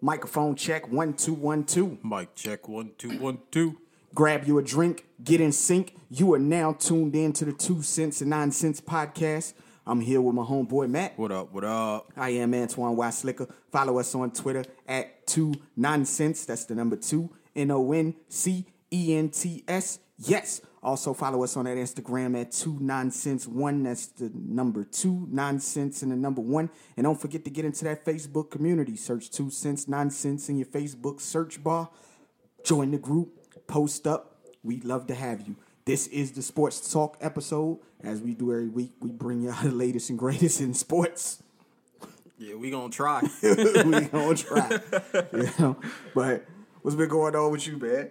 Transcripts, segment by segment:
Microphone check one two one two. Mic check one two one two. Grab you a drink, get in sync. You are now tuned in to the Two Cents and Nine Cents podcast. I'm here with my homeboy Matt. What up? What up? I am Antoine Y. Slicker. Follow us on Twitter at two nonsense. That's the number two N O N C E N T S. Yes. Also follow us on that Instagram at two nonsense one. That's the number two nonsense and the number one. And don't forget to get into that Facebook community. Search two cents nonsense in your Facebook search bar. Join the group. Post up. We'd love to have you. This is the Sports Talk episode. As we do every week, we bring you the latest and greatest in sports. Yeah, we gonna try. we gonna try. You know? But what's been going on with you, man?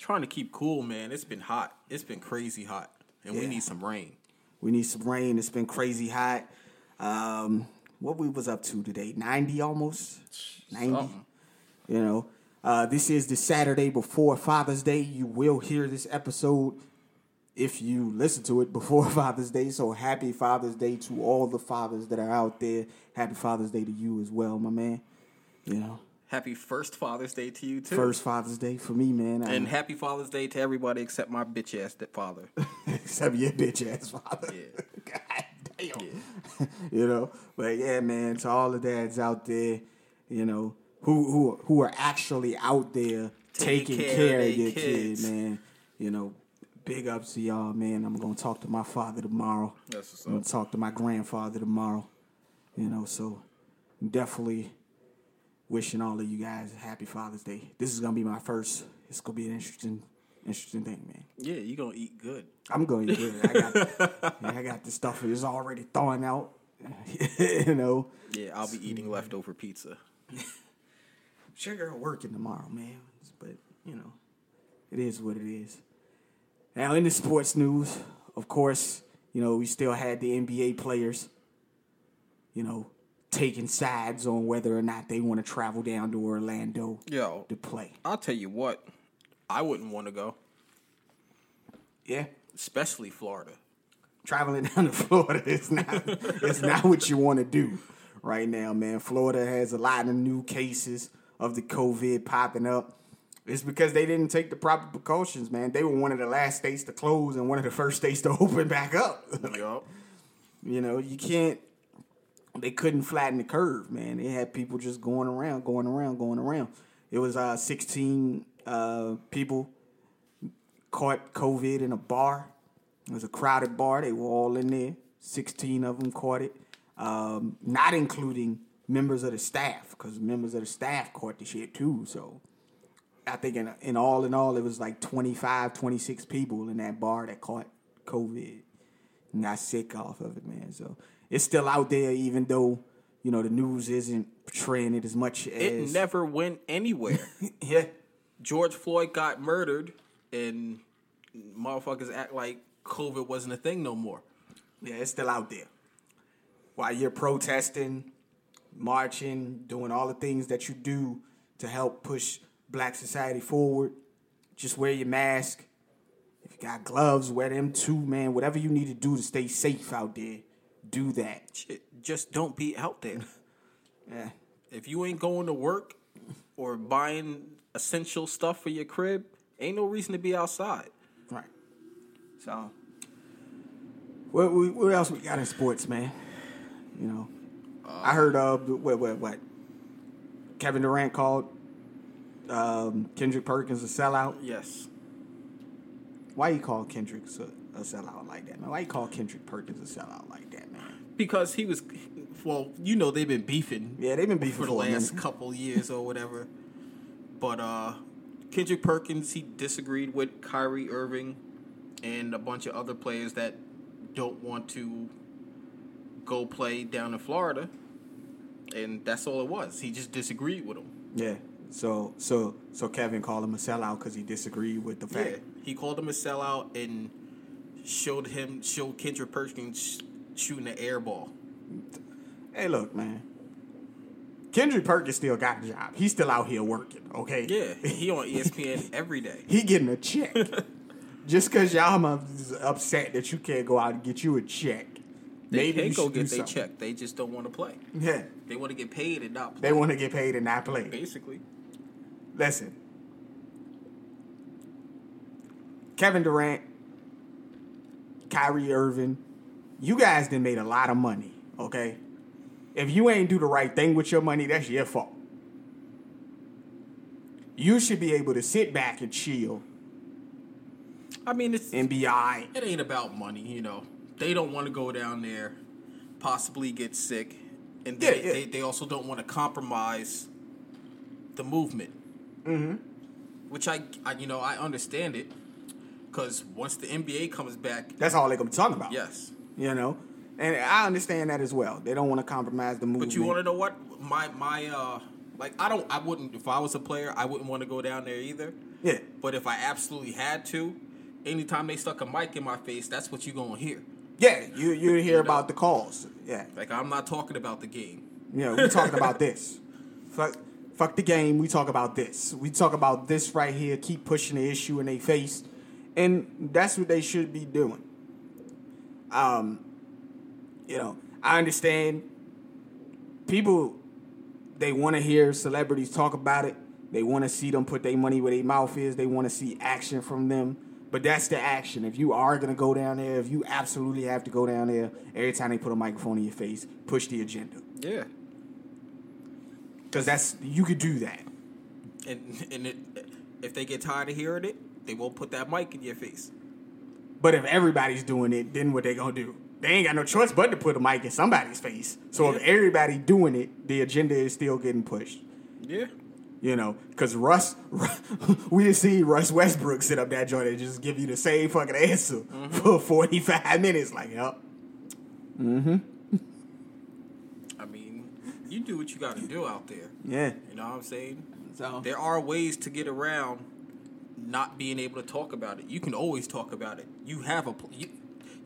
Trying to keep cool, man. It's been hot. It's been crazy hot, and we need some rain. We need some rain. It's been crazy hot. Um, what we was up to today? 90 almost? 90. Something. You know. Uh, this is the Saturday before Father's Day. You will hear this episode if you listen to it before Father's Day. So happy Father's Day to all the fathers that are out there. Happy Father's Day to you as well, my man. You know, Happy first Father's Day to you too. first Father's Day for me, man. I- and happy Father's Day to everybody except my bitch ass father. except your bitch ass father. Yeah. God damn. you know, but yeah, man. To all the dads out there, you know, who who who are actually out there taking, Taking care, care of your kids. kid, man. You know, big ups to y'all, man. I'm gonna talk to my father tomorrow. I'm gonna talk to my grandfather tomorrow. You know, so definitely wishing all of you guys a happy Father's Day. This is gonna be my first. It's gonna be an interesting, interesting thing, man. Yeah, you gonna eat good. I'm going to eat good. I got, I got the stuff that's already thawing out. you know, Yeah, I'll be eating leftover pizza. sure you're working tomorrow, man. But you know, it is what it is. Now in the sports news, of course, you know we still had the NBA players. You know, taking sides on whether or not they want to travel down to Orlando Yo, to play. I'll tell you what, I wouldn't want to go, Yeah, especially Florida. traveling down to Florida is not it's not what you want to do right now, man. Florida has a lot of new cases of the COVID popping up. It's because they didn't take the proper precautions, man. They were one of the last states to close and one of the first states to open back up. Yup. you know, you can't. They couldn't flatten the curve, man. They had people just going around, going around, going around. It was uh, 16 uh, people caught COVID in a bar. It was a crowded bar. They were all in there. 16 of them caught it, um, not including members of the staff, because members of the staff caught the shit too. So I think in, in all in all, it was like 25, 26 people in that bar that caught COVID and got sick off of it, man. So it's still out there, even though you know the news isn't portraying it as much as It never went anywhere. yeah, George Floyd got murdered, and motherfuckers act like COVID wasn't a thing no more. yeah, it's still out there. While you're protesting, marching, doing all the things that you do to help push Black society forward, just wear your mask. If you got gloves, wear them too, man. Whatever you need to do to stay safe out there, do that. Shit, just don't be out there. Yeah. If you ain't going to work or buying essential stuff for your crib, ain't no reason to be outside. Right. So, what, what what else we got in sports, man? You know, I heard uh, what what what Kevin Durant called um, Kendrick Perkins a sellout. Yes. Why you called Kendrick a, a sellout like that, man? Why you call Kendrick Perkins a sellout like that, man? Because he was, well, you know, they've been beefing Yeah, they've been beefing for the last couple years or whatever. But uh Kendrick Perkins, he disagreed with Kyrie Irving and a bunch of other players that don't want to go play down in Florida. And that's all it was. He just disagreed with them. Yeah. So so so Kevin called him a sellout because he disagreed with the fact. Yeah. He called him a sellout and showed him showed Kendrick Perkins sh- shooting an air ball. Hey, look, man. Kendrick Perkins still got a job. He's still out here working. Okay. Yeah, he on ESPN every day. He getting a check. Just because y'all are upset that you can't go out and get you a check They maybe can go get their check. They just don't want to play. Yeah, They want to get paid and not play. they want to get paid and not play. basically. Listen, Kevin Durant, Kyrie Irving, you guys done made a lot of money, okay? If you ain't do the right thing with your money, that's your fault. You should be able to sit back and chill I mean, it's be it ain't about money, you know. They don't want to go down there, possibly get sick, and they, Yeah, yeah. They, they also don't want to compromise the movement. Mm-hmm. Which I, I, you know, I understand it, because once the NBA comes back, That's all they're gonna be talking about. yes. You know? And I understand that as well. They don't want to compromise the movement. But you want to know what my my uh like I don't I wouldn't if I was a player I wouldn't want to go down there either. Yeah. But if I absolutely had to, anytime they stuck a mic in my face, that's what you gonna hear. Yeah, you you hear about the calls. Yeah. Like I'm not talking about the game. Yeah, we're talking about this. Fuck, fuck the game. We talk about this. We talk about this right here. Keep pushing the issue in their face, and that's what they should be doing. Um, you know, I understand people. They want to hear celebrities talk about it. They want to see them put their money where their mouth is. They want to see action from them. But that's the action. If you are gonna go down there, if you absolutely have to go down there, every time they put a microphone in your face, push the agenda. Yeah. Because that's you could do that. And and it, if they get tired of hearing it, they won't put that mic in your face. But if everybody's doing it, then what they gonna do? They ain't got no choice but to put a mic in somebody's face. So if Yeah. everybody doing it, the agenda is still getting pushed. Yeah. You know, because Russ, we didn't see Russ Westbrook sit up that joint and just give you the same fucking answer for 45 minutes. Like, yep. Mm hmm. I mean, you do what you got to do out there. Yeah. You know what I'm saying? So, There are ways to get around not being able to talk about it. You can always talk about it. You have a pl- you,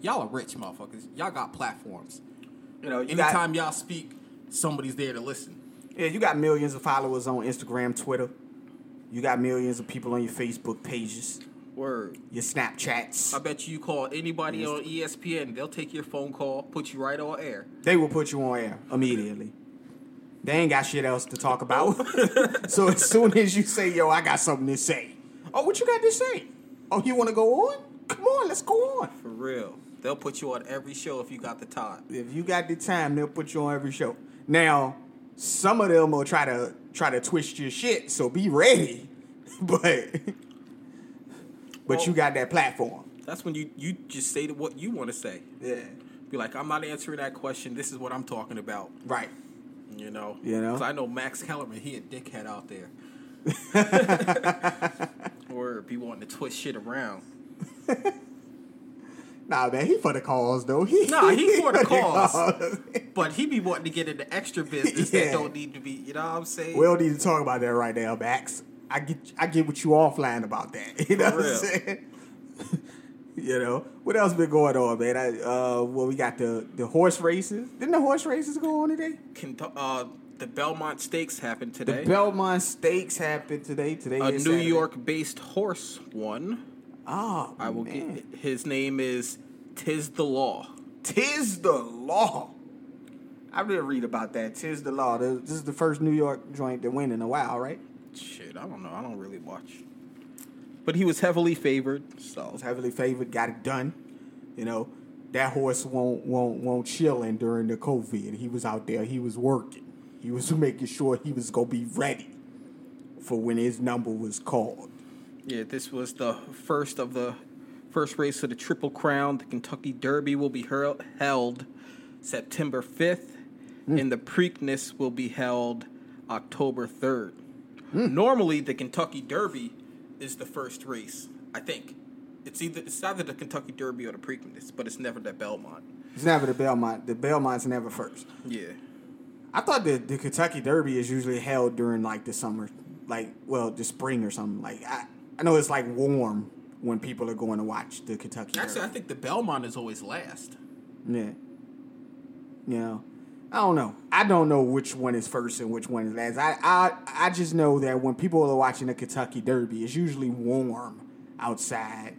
y'all are rich motherfuckers. Y'all got platforms. you know, you got, Anytime y'all speak, somebody's there to listen. yeah, you got millions of followers on Instagram, Twitter. You got millions of people on your Facebook pages, Word. your Snapchats. I bet you call anybody on ESPN, they'll take your phone call, put you right on air. they will put you on air immediately. They ain't got shit else to talk about. Oh. so as soon as you say, yo, I got something to say. Oh, what you got to say? Oh, you want to go on? Come on, let's go on. For real. They'll put you on every show if you got the time. If you got the time, they'll put you on every show. Now, some of them will try to try to twist your shit, so be ready. But but Well- you oh. got that platform. That's when you, you just say what you want to say. Yeah. Be like, I'm not answering that question. This is what I'm talking about. Right. You know? You know? 'Cause I know Max Kellerman, he a dickhead out there. or people wanting to twist shit around. Nah, man, he for the cause though. He, Nah, he for the cause. cause. But he be wanting to get into extra business Yeah. that don't need to be, you know what I'm saying? we don't need to talk about that right now, Max. I get I get with you offline about that. You know For what I'm saying? you know what else been going on, man? I, uh, well, we got the the horse races. Didn't the horse races go on today? Kentu- uh, the Belmont Stakes happened today. The. Belmont Stakes happened today. Today a New Saturday. York-based horse won. Oh, I will man. get his name is Tiz the Law. Tiz the law. I didn't read about that. Tiz the law. This this is the first New York joint to win in a while, right? Shit, I don't know. I don't really watch. But he was heavily favored, so was heavily favored, got it done. You know, that horse won't won't won't chilling during the COVID. He was out there, he was working. He was making sure he was gonna be ready for when his number was called. yeah, this was the first of the first race of the Triple Crown. The Kentucky Derby will be hurl- held September 5th, hmm. and the Preakness will be held October 3rd. Hmm. Normally, the Kentucky Derby is the first race. I think it's either it's either the Kentucky Derby or the Preakness, but it's never the Belmont. It's never the Belmont. The Belmont's never first. Yeah. I thought the, the Kentucky Derby is usually held during like the summer, like well the spring or something. Like I, I know it's like warm when people are going to watch the Kentucky Actually, I think the Belmont is always last. Yeah. You know, I don't know. I don't know which one is first and which one is last. I I I just know that when people are watching the Kentucky Derby, it's usually warm outside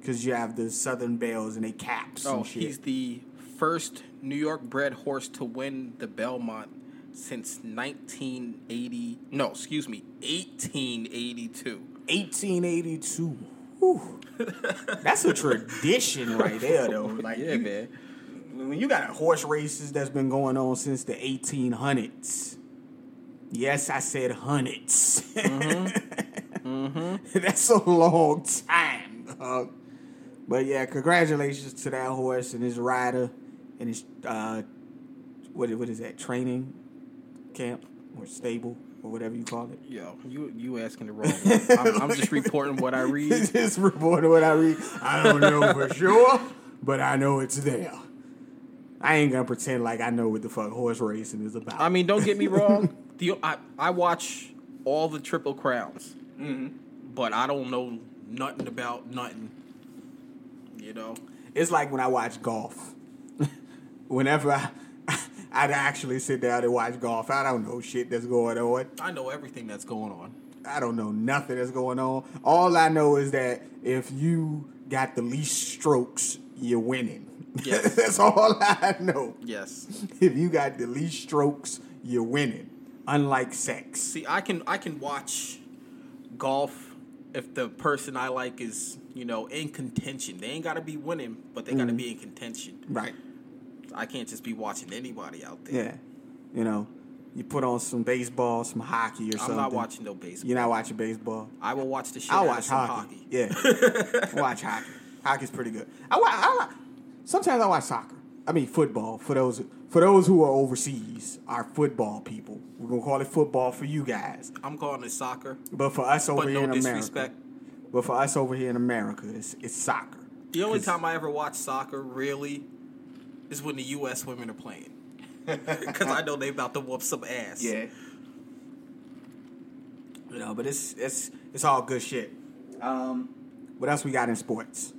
because you have the Southern Belles and they caps Oh, and shit. he's the first New York bred horse to win the Belmont since 1980. No, excuse me, 1882. 1882. Whew. That's a tradition right there, though. Like, Yeah, you- man. when you got horse races that's been going on since the 1800s. Yes, I said hundreds. Mhm. that's a long time. dog. but yeah, congratulations to that horse and his rider and his uh, what what is that training camp or stable or whatever you call it. Yo, you you asking the wrong. one. I'm, I'm just reporting what I read. just reporting what I read. I don't know for sure, but I know it's there. I ain't gonna pretend like I know what the fuck horse racing is about. I mean, don't get me wrong. The I, I watch all the Triple Crowns, but I don't know nothing about nothing. You know, it's like when I watch golf. Whenever I, I'd actually sit down and watch golf, I don't know shit that's going on. I know everything that's going on. I don't know nothing that's going on. All I know is that if you got the least strokes, you're winning. Yes. that's all I know. Yes. If you got the least strokes, you're winning. Unlike sex. See, I can I can watch golf if the person I like is you know in contention. They ain't got to be winning, but they got to mm-hmm. be in contention. Right. I can't just be watching anybody out there. Yeah. You know, you put on some baseball, some hockey or something. I'm not watching no baseball. You're not watching baseball. I will watch the shit I out watch hockey. hockey. Yeah, watch hockey. Hockey's pretty good. I watch. I, sometimes I watch soccer. I mean football. For those for those who are overseas, are football people. We're gonna call it football for you guys, I'm calling it soccer, but for us over here no in disrespect. America, but for us over here in America, it's, it's soccer. The only time I ever watch soccer really is when the U.S. women are playing. Because I know they about to whoop some ass. Yeah. You know, but it's it's it's all good shit. Um, what else we got in sports?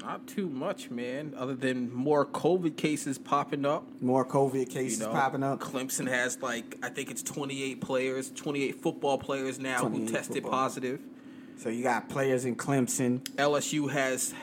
Not too much, man. Other than more COVID cases popping up. More COVID You cases know, popping up. Clemson has like I think it's 28 players, 28 football players now who tested football. positive. So you got players in Clemson. LSU has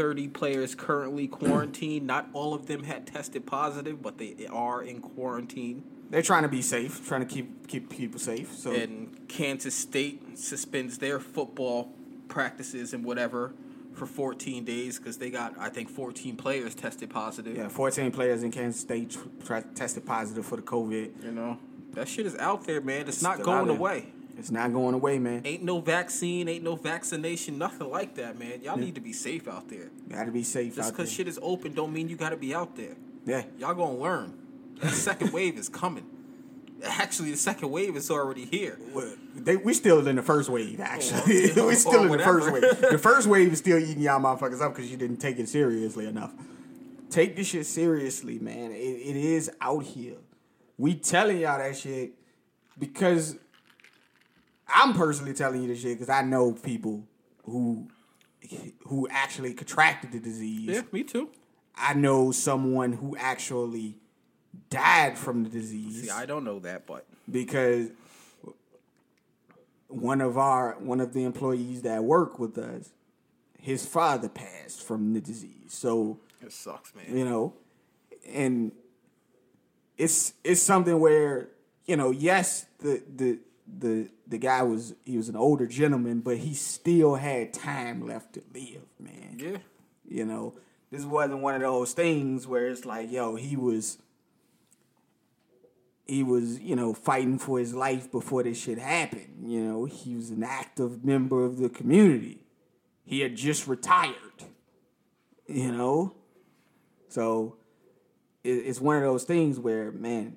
30 players currently quarantined. Not all of them had tested positive, but they are in quarantine. They're trying to be safe, trying to keep keep people safe. So And Kansas State suspends their football practices and whatever for 14 days because they got I think 14 players tested positive. yeah, 14 players in Kansas State tested positive for the COVID. You know that shit is out there, man. It's not Still out going away. It's not going away, man. Ain't no vaccine, ain't no vaccination, nothing like that, man. Y'all need to be safe out there. Got to be safe Just out there. because shit is open don't mean you got to be out there. yeah, Y'all gonna learn. That second wave is coming. Actually, the second wave is already here. Well, they, we still in the first wave. Oh, actually, Or- we still oh, in the first wave. The first wave is still eating y'all motherfuckers up because you didn't take it seriously enough. Take this shit seriously, man. It, it is out here. We telling y'all that shit because I'm personally telling you this shit because I know people who who actually contracted the disease. Yeah, me too. I know someone who actually died from the disease See, I don't know that, but because one of our one of the employees that work with us, his father passed from the disease. So it sucks, man. you know, and it's it's something where you know, yes, the the the the guy was he was an older gentleman, but he still had time left to live, man. Yeah, You know, this wasn't one of those things where it's like, yo, he was he was, you know, fighting for his life before this shit happened. You know, he was an active member of the community. He had just retired. You know? So it's one of those things where, man,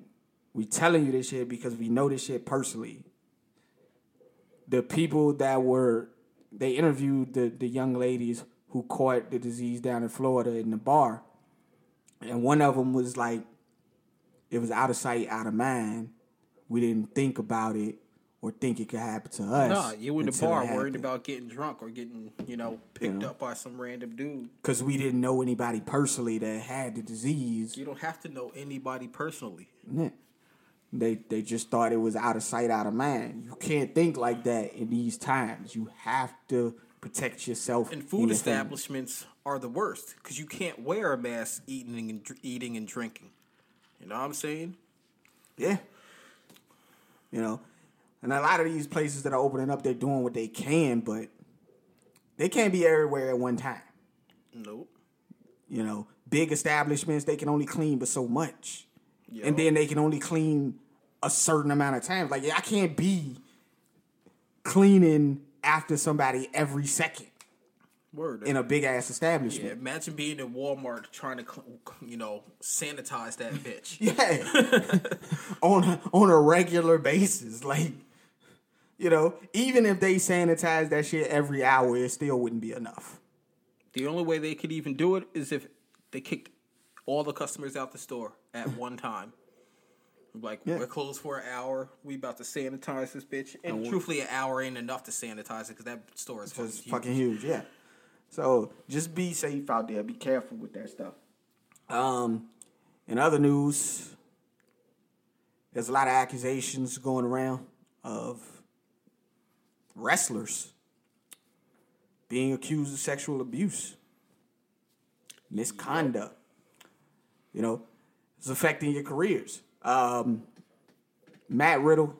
we telling you this shit because we know this shit personally. The people that were they interviewed the, the young ladies who caught the disease down in Florida in the bar. And one of them was like, it was out of sight, out of mind. We didn't think about it or think it could happen to us. nah, you in the bar worried about getting drunk or getting, you know, picked up by some random dude. Because we didn't know anybody personally that had the disease. You don't have to know anybody personally. Yeah. They they just thought it was out of sight, out of mind. You can't think like that in these times. You have to protect yourself And food family. establishments are the worst because you can't wear a mask eating and eating and drinking. You know what I'm saying? Yeah. You know, and a lot of these places that are opening up, they're doing what they can, but they can't be everywhere at one time. Nope. You know, big establishments, they can only clean but so much. Yo. And then they can only clean a certain amount of times. Like, I can't be cleaning after somebody every second Word. in a big ass yeah, establishment. imagine being in Walmart trying to, you know, sanitize that bitch. Yeah. on a, on a regular basis. Like, you know, even if they sanitize that shit every hour, it still wouldn't be enough. The only way they could even do it is if they kicked all the customers out the store at one time. Like Yeah. we're closed for an hour. We about to sanitize this bitch, and truthfully, an hour ain't enough to sanitize it because that store is fucking huge. fucking huge, yeah. So just be safe out there. Be careful with that stuff. Um, in other news, there's a lot of accusations going around of wrestlers being accused of sexual abuse, misconduct. You know, it's affecting your careers. Um, Matt Riddle,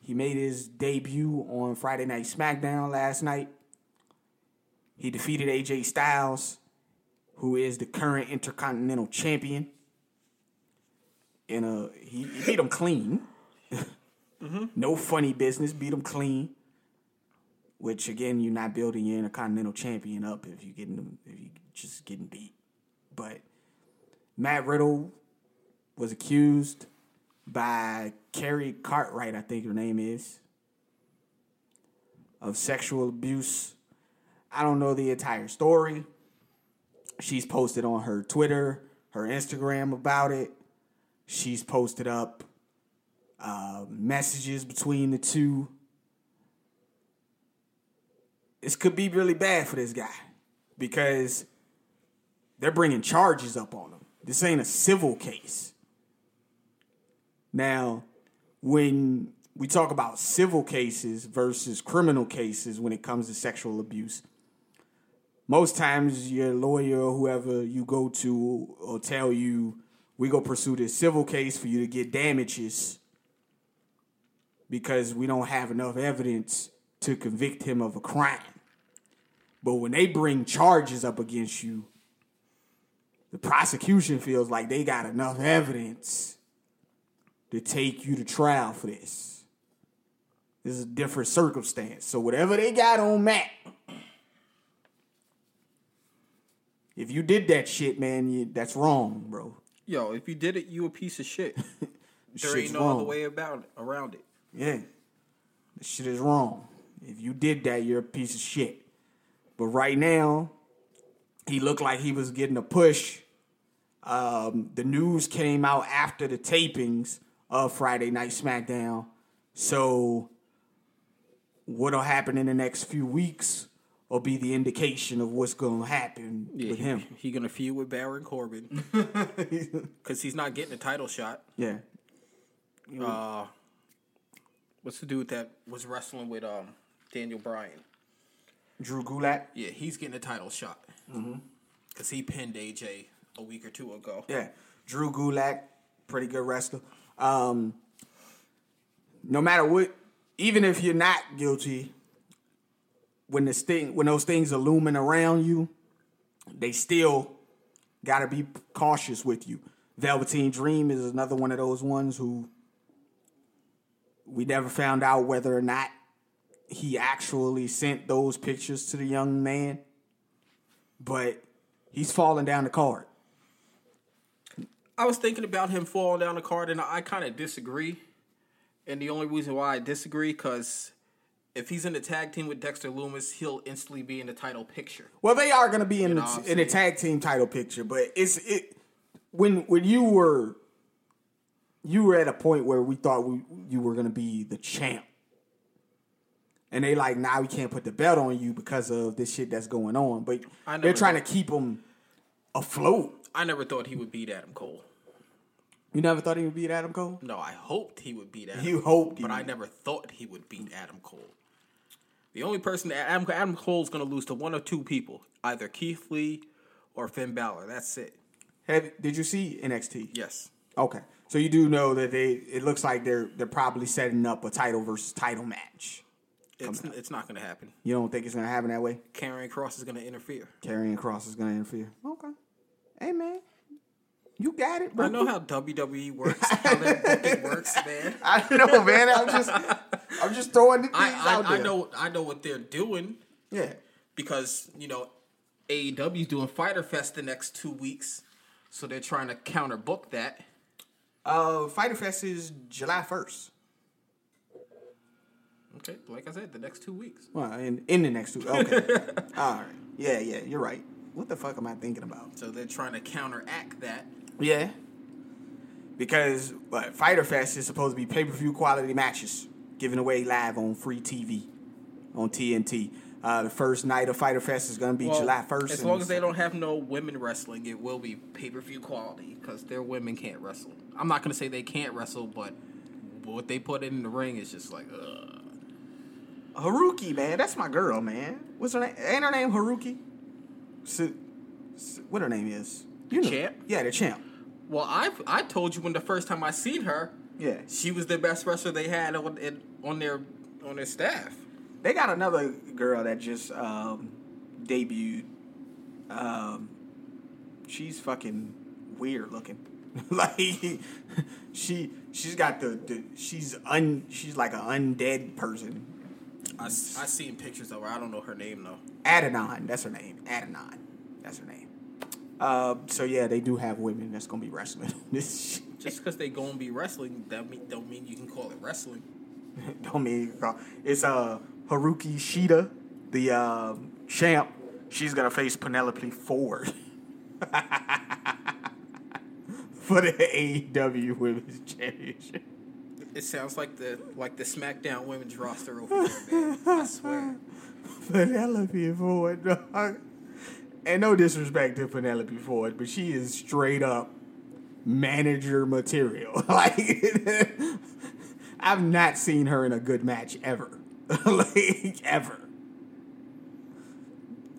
he made his debut on Friday Night SmackDown last night. He defeated AJ Styles, who is the current Intercontinental Champion. And a he, he beat him clean. No funny business, beat him clean. Which again, you're not building your Intercontinental Champion up if you're getting if you just getting beat. But Matt Riddle was accused by Carrie Cartwright, I think her name is, of sexual abuse. I don't know the entire story. She's posted on her Twitter, her Instagram about it. She's posted up uh, messages between the two. This could be really bad for this guy because they're bringing charges up on him. This ain't a civil case. Now, when we talk about civil cases versus criminal cases when it comes to sexual abuse, most times your lawyer or whoever you go to will tell you, we go pursue this civil case for you to get damages because we don't have enough evidence to convict him of a crime. But when they bring charges up against you, the prosecution feels like they got enough evidence to take you to trial for this. This is a different circumstance. So whatever they got on Matt, if you did that shit, man, you, that's wrong, bro. Yo, if you did it, you a piece of shit. there ain't no wrong. other way about it, around it. Yeah, this shit is wrong. If you did that, you're a piece of shit. But right now, he looked like he was getting a push. Um, the news came out after the tapings of Friday Night SmackDown. So, what'll happen in the next few weeks will be the indication of what's going to happen with him. he gonna feud with Baron Corbin because he's not getting a title shot. Yeah. Uh, what's the dude that was wrestling with um Daniel Bryan? Drew Gulak. Yeah, he's getting a title shot because he pinned AJ a week or two ago. Yeah, Drew Gulak, pretty good wrestler. Um, no matter what, even if you're not guilty, when the thing, when those things are looming around you, they still gotta be cautious with you. Velveteen Dream is another one of those ones who we never found out whether or not he actually sent those pictures to the young man, but he's falling down the card. I was thinking about him falling down the card, and I kind of disagree. And the only reason why I disagree, because if he's in the tag team with Dexter Lumis, he'll instantly be in the title picture. Well, they are going to be in know the, in the tag team title picture, but it's it when when you were you were at a point where we thought we, you were going to be the champ, and they like now nah, we can't put the belt on you because of this shit that's going on. But I they're trying thought- to keep him afloat. I never thought he would beat Adam Cole. You never thought he would beat Adam Cole. No, I hoped he would beat Adam. You hoped he but I never thought he would beat Adam Cole. The only person that Adam, Adam Cole's going to lose to one or two people, either Keith Lee or Finn Balor. That's it. Have, did you see NXT? Yes. Okay, so you do know that they. It looks like they're they're probably setting up a title versus title match. It's, it's not going to happen. You don't think it's gonna happen that way? Karrion Cross is going to interfere. Karrion Cross is gonna interfere. Okay. Hey man, you got it, bro. I know how WWE works, how their booking works, man. I know, man. I'm just, I'm just throwing the things I, out I, I know I know what they're doing Yeah. because you know AEW's doing Fyter Fest the next two weeks, so they're trying to counter book that. Uh, Fyter Fest is July first. Okay, like I said, the next two weeks. Well, in in the next two. Okay. All right. Yeah, yeah. You're right. What the fuck am I thinking about? So they're trying to counteract that. Yeah. Because what Fyter Fest is supposed to be pay per view quality matches given away live on free TV on TNT. Uh, the first night of Fyter Fest is going to be Well, July first. As long as they don't have no women wrestling, it will be pay per view quality because their women can't wrestle. I'm not gonna say they can't wrestle, but what they put in the ring is just like, ugh. Haruki, man, that's my girl, man. What's her name? Ain't her name Haruki? What her name is? You know. Champ? Yeah, the champ. Well, I I told you when the first time I seen her, Yeah. she was the best wrestler they had on on their on their staff. They got another girl that just um, debuted. Um, she's fucking weird looking. like she she's got the, the she's un she's like an undead person. I, I seen pictures of her. I don't know her name though. Abadon, that's her name. Abadon, that's her name. Uh, so yeah, they do have women that's gonna be wrestling this. shit. Just because they gonna be wrestling, that mean, don't mean you can call it wrestling. Don't mean it's uh Haruki Shida, the uh, champ. She's gonna face Penelope Ford for the AEW Women's Championship. It sounds like the like the SmackDown women's roster over there, man. I swear. Penelope Ford, dog. And no disrespect to Penelope Ford, but she is straight up manager material. Like I've not seen her in a good match ever. like ever.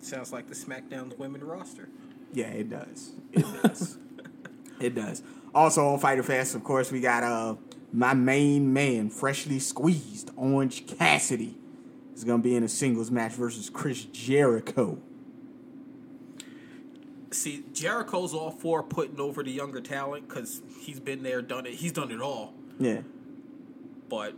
Sounds like the SmackDown women roster. Yeah, it does. It does. it does. Also on Fyter Fest, of course, we got uh my main man, freshly squeezed, Orange Cassidy. is gonna be in a singles match versus Chris Jericho. See, Jericho's all for putting over the younger talent because he's been there, done it. He's done it all. Yeah. But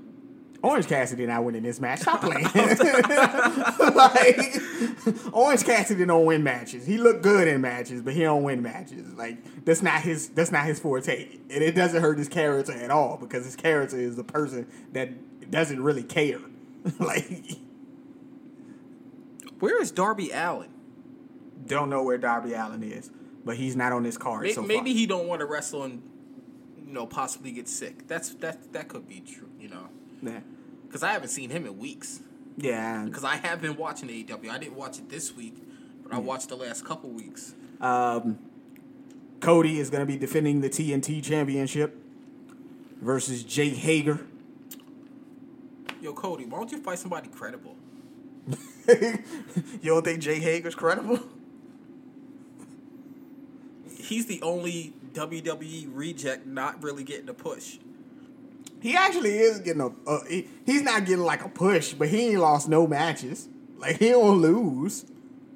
Orange Cassidy did not winning this match. Stop playing. like Orange Cassidy don't win matches. He look good in matches, but he don't win matches. Like that's not his that's not his forte. And it doesn't hurt his character at all because his character is the person that doesn't really care. like where is Darby Allin? don't know where Darby Allin is, but he's not on this card May- so Maybe he don't want to wrestle and you know possibly get sick. That's that that could be true. You know, yeah. Because I haven't seen him in weeks. Yeah. Because I have been watching AEW. I didn't watch it this week, but I watched the last couple weeks. Um, Cody is going to be defending the TNT Championship versus Jake Hager. Yo, Cody, why don't you fight somebody credible? you don't think Jake Hager's credible? He's the only WWE reject not really getting a push. He actually is getting a. Uh, he, he's not getting like a push, but he ain't lost no matches. Like he don't lose.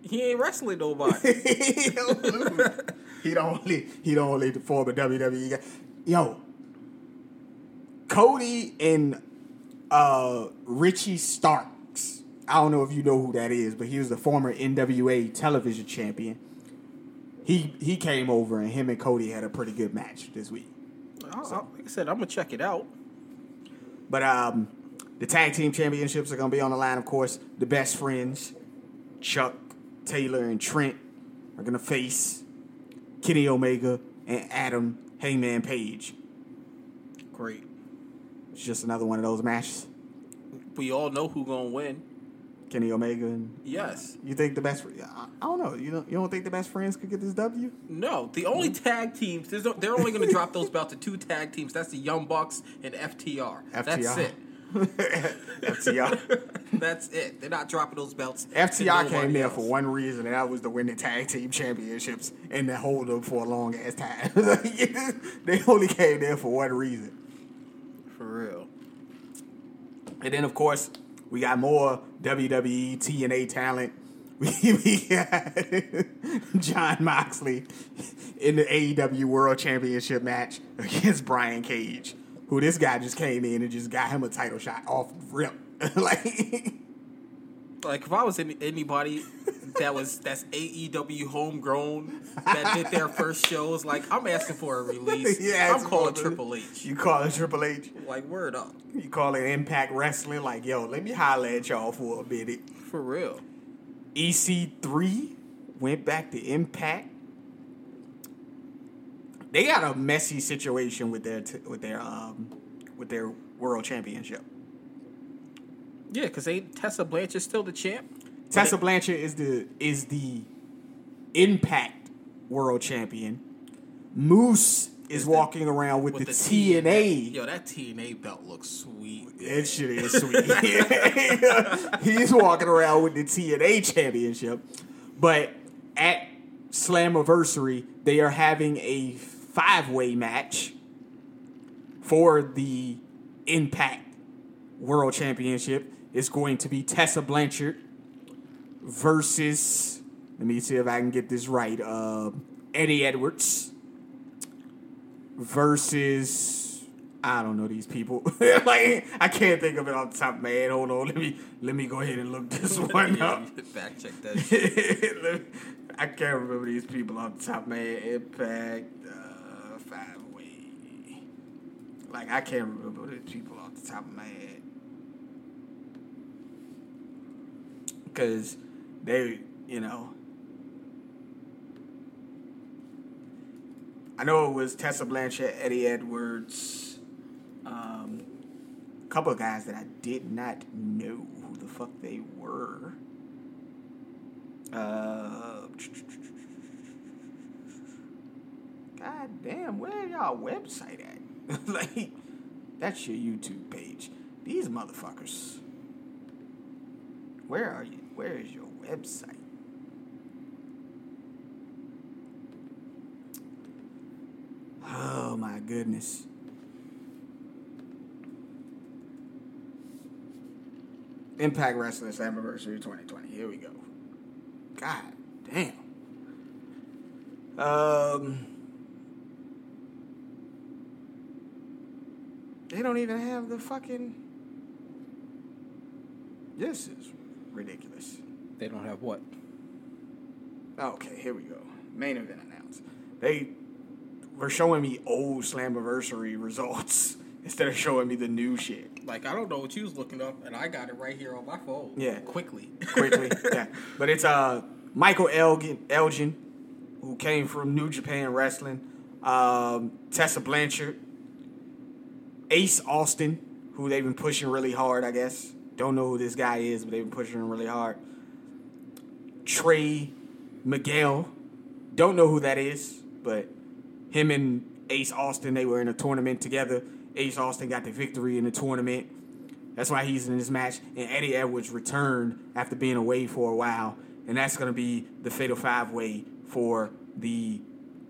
He ain't wrestling nobody. he don't lose. he don't. only he the former WWE guy. Yo, Cody and uh, Richie Starks. I don't know if you know who that is, but he was the former NWA television champion. He he came over and him and Cody had a pretty good match this week. I- I- like I said, I'm gonna check it out. But um, the tag team championships are gonna be on the line, of course. The best friends, Chuck Taylor and Trent, are gonna face Kenny Omega and Adam Hangman Page. Great. It's just another one of those matches. We all know who's gonna win. Kenny Omega and Yes. you think the best? I, I don't know. You don't you don't think the best friends could get this W? No. The only mm-hmm. tag teams. There's no, they're only gonna drop those belts to two tag teams. That's the Young Bucks and FTR. That's it. FTR. That's it. They're not dropping those belts. FTR came there else. for one reason, and that was to win the tag team championships and to hold them for a long ass time. they only came there for one reason. For real. And then, of course, we got more WWE TNA talent. We, we got Jon Moxley in the AEW World Championship match against Brian Cage, who this guy just came in and just got him a title shot off rip. like, Like if I was any, anybody that was that's AEW homegrown that did their first shows, like I'm asking for a release. Yeah, I'm calling Triple H. you call it Triple H, Like word up. you call it Impact Wrestling. Like, yo, let me holler at y'all for a minute. For real. EC3 went back to Impact. They got a messy situation with their t- with their um with their world championship. Yeah, because Tessa Blanchard is still the champ? Tessa Blanchard is the is the Impact world champion. Moose is, Is the- walking around with, the, TNA. Yo, that TNA belt looks sweet. That shit is sweet. He's walking around with the TNA championship. But at Slammiversary, they are having a five way match for the Impact World Championship. It's going to be Tessa Blanchard versus, let me see if I can get this right, uh, Eddie Edwards versus I don't know these people. like I can't think of it off the top of my head. Hold on, let me let me go ahead and look this one up. Fact check that I can't remember these people off the top of my head. Impact uh, five way. Like I can't remember these people off the top of my head. Cause they, you know. I know it was Tessa Blanchard, Eddie Edwards, um, a couple of guys that I did not know who the fuck they were. Uh, God damn, where y'all website at? like, that's your YouTube page. These motherfuckers. Where are you? Where is your website? Oh my goodness. Impact Wrestling Anniversary 2020. Here we go. God damn. Um, they don't even have the fucking. This is ridiculous. They don't have what? Okay, here we go. Main event announced. They were showing me old Slammiversary results instead of showing me the new shit. Like I don't know what you was looking up, and I got it right here on my phone. Yeah. quickly. quickly. yeah. But it's uh Michael Elgin, Elgin, who came from New Japan Wrestling, um, Tessa Blanchard, Ace Austin, who they've been pushing really hard, I guess. Don't know who this guy is, but they've been pushing him really hard. Trey Miguel, don't know who that is, but him and Ace Austin, they were in a tournament together. Ace Austin got the victory in the tournament. That's why he's in this match. And Eddie Edwards returned after being away for a while. And that's going to be the Fatal Five Way for the.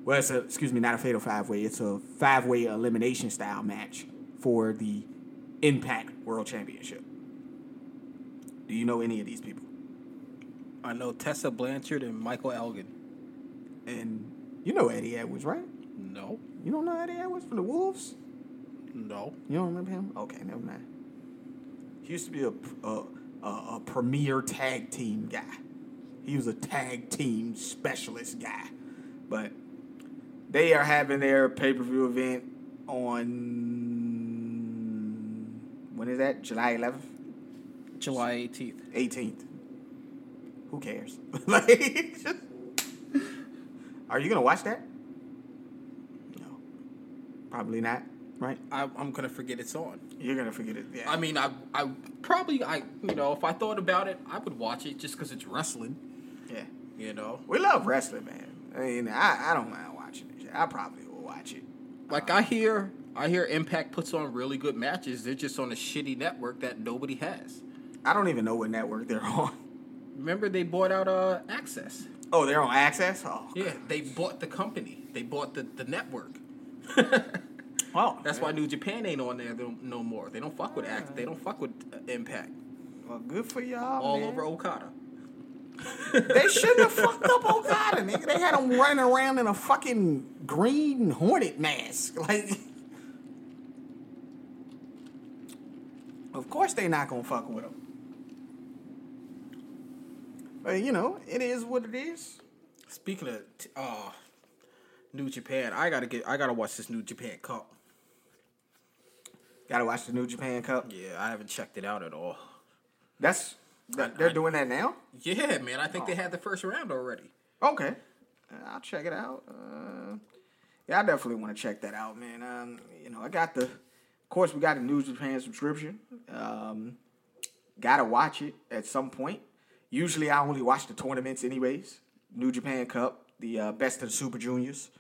Well, it's a, excuse me, not a Fatal Five Way. It's a five way elimination style match for the Impact World Championship. Do you know any of these people? I know Tessa Blanchard and Michael Elgin. And you know Eddie Edwards, right? No, You don't know Eddie Edwards from the Wolves? no. You don't remember him? Okay, never mind. He used to be a, a, a, a premier tag team guy. He was a tag team specialist guy. But they are having their pay per view event on. When is that? July 11th? July 18th. 18th. Who cares? like, just- are you going to watch that? No. Probably not, right? I, I'm gonna forget it's on. You're going to forget it. Yeah. I mean, I, I probably, I, you know, if I thought about it, I would watch it just because it's wrestling. yeah. You know, We love wrestling, man. I mean, I, I don't mind watching it. I probably will watch it. like I hear, I hear Impact puts on really good matches. They're just on a shitty network that nobody has. I don't even know what network they're on. Remember they bought out uh Access. Oh, they're on Access. Oh, Yeah, they bought the company. They bought the, the network. oh, That's why New Japan ain't on there no, more. They don't fuck with Act. They don't fuck with uh, Impact. Well, good for y'all. All man. over Okada. They shouldn't have fucked up Okada, nigga. They had him running around in a fucking green hornet mask. Like, of course they not gonna fuck with him. But you know, it is what it is. Speaking of t- uh, New Japan, I gotta get. I gotta watch this New Japan Cup. Gotta watch the New Japan Cup. Yeah, I haven't checked it out at all. That's that, they're doing that now. Yeah, man, I think they had the first round already. Okay, Uh, I'll check it out. Uh, yeah, I definitely want to check that out, man. Um, you know, I got the, of course, we got the New Japan subscription. Um, gotta watch it at some point. Usually, I only watch the tournaments, anyways. New Japan Cup, the uh, best of the Super Juniors,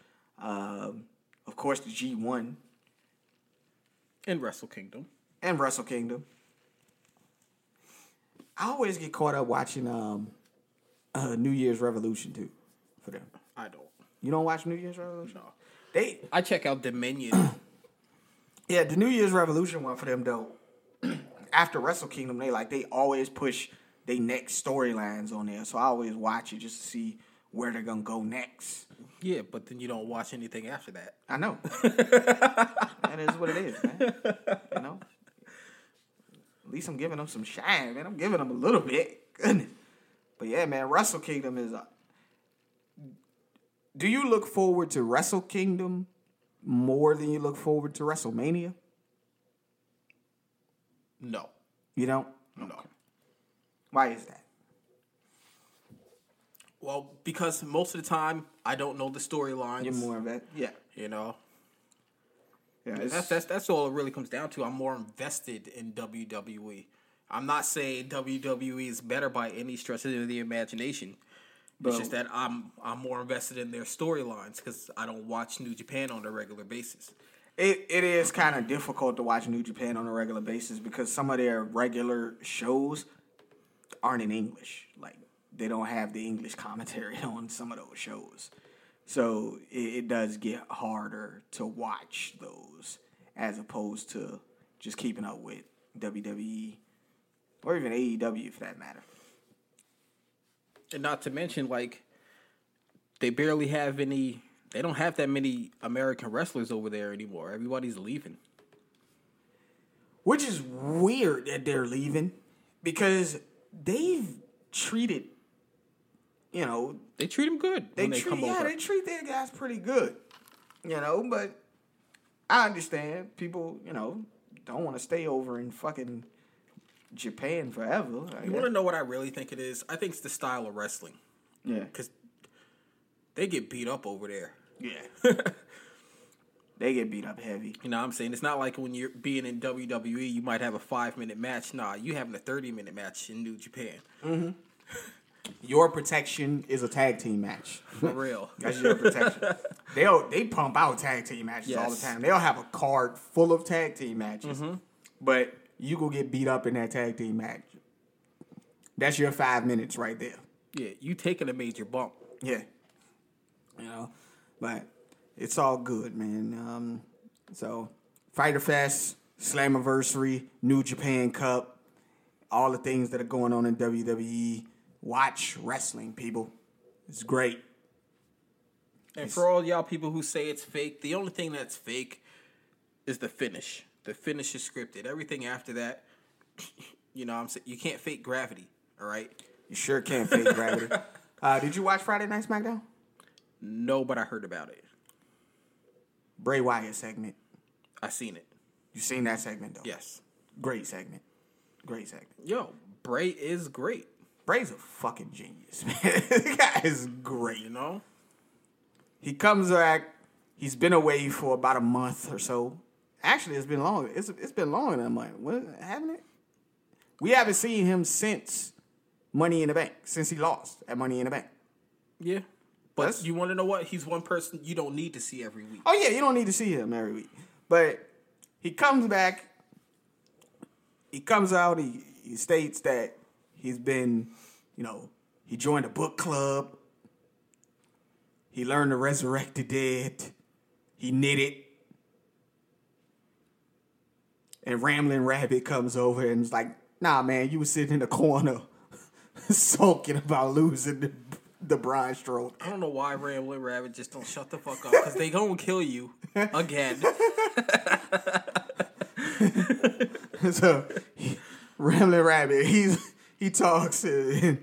um, of course, the G One and Wrestle Kingdom. and Wrestle Kingdom. I always get caught up watching um, uh, New Year's Revolution too, for them. I don't. You don't watch New Year's Revolution? No. They I check out Dominion. yeah, the New Year's Revolution one for them though. After Wrestle Kingdom, they like they always push they next storylines on there. So I always watch it just to see where they're gonna go next. yeah, but then you don't watch anything after that. I know. that is what it is, man. You know? At least I'm giving them some shine, man. I'm giving them a little bit. Goodness. But yeah, man, Wrestle Kingdom is. Uh, do you look forward to Wrestle Kingdom more than you look forward to WrestleMania? No. You don't? No. Why is that? Well, because most of the time I don't know the storylines. You're more of that. Yeah. You know, Yeah. that's that's that's all it really comes down to. I'm more invested in WWE. I'm not saying WWE is better by any stretch of the imagination. But- it's just that I'm I'm more invested in their storylines because I don't watch New Japan on a regular basis. it, it is kind of difficult to watch New Japan on a regular basis because some of their regular shows aren't in English. Like they don't have the English commentary on some of those shows. So it, it does get harder to watch those as opposed to just keeping up with WWE or even AEW for that matter. And not to mention, like, they barely have any. They don't have that many American wrestlers over there anymore. Everybody's leaving. Which is weird that they're leaving because they've treated, you know, They treat them good they when they treat come yeah over. they treat their guys pretty good, you know. But I understand people, you know, don't want to stay over in fucking Japan forever. I you want to know what I really think it is? I think it's the style of wrestling yeah, because they get beat up over there. yeah. they get beat up heavy. You know what I'm saying? It's not like when you're being in WWE, you might have a five minute match. Nah, you having a 30 minute match in New Japan. Mm-hmm. Your protection is a tag team match. For real. That's your protection. They'll they pump out tag team matches all the time. They'll have a card full of tag team matches, mm-hmm. but you go get beat up in that tag team match. That's your five minutes right there. yeah, you taking a major bump. Yeah, you know, but it's all good, man. Um, so Fyter Fest, Slammiversary, New Japan Cup, all the things that are going on in WWE. Watch wrestling, people. It's great. And for all y'all people who say it's fake, the only thing that's fake is the finish. The finish is scripted. Everything after that, you know, I'm saying you can't fake gravity. All right. You sure can't fake gravity. Uh, did you watch Friday Night SmackDown? No, but I heard about it. Bray Wyatt segment. I seen it. You seen that segment though? Yes. Great segment. Great segment. Yo, Bray is great. Bray's a fucking genius, man. the guy is great. You know. He comes back. He's been away for about a month or so. Actually, it's been longer. It's it's been longer than a month. What, haven't it? We haven't seen him since Money in the Bank. Since he lost at Money in the Bank. Yeah. But That's- you want to know what? He's one person you don't need to see every week. Oh yeah, you don't need to see him every week. But he comes back. He comes out. He he states that he's been, you know, he joined a book club. He learned to resurrect the dead. He knitted. And Rambling Rabbit comes over and is like, nah, man, you were sitting in the corner sulking about losing the, the Braun Strowman. I don't know why Rambling Rabbit just don't shut the fuck up because they gonna kill you again. so he, Rambling Rabbit, he's he talks. And,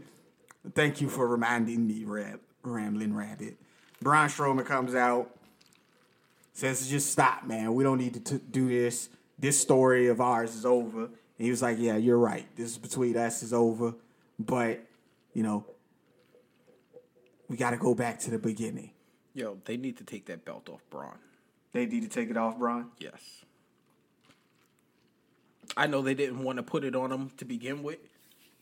Thank you for reminding me, Rab, Rambling Rabbit. Braun Strowman comes out, says, "Just stop, man. We don't need to t- do this. This story of ours is over." And he was like, "Yeah, you're right. This is between us is over, but you know, we got to go back to the beginning. Yo, they need to take that belt off Braun. They need to take it off, Braun. Yes. I know they didn't want to put it on him to begin with.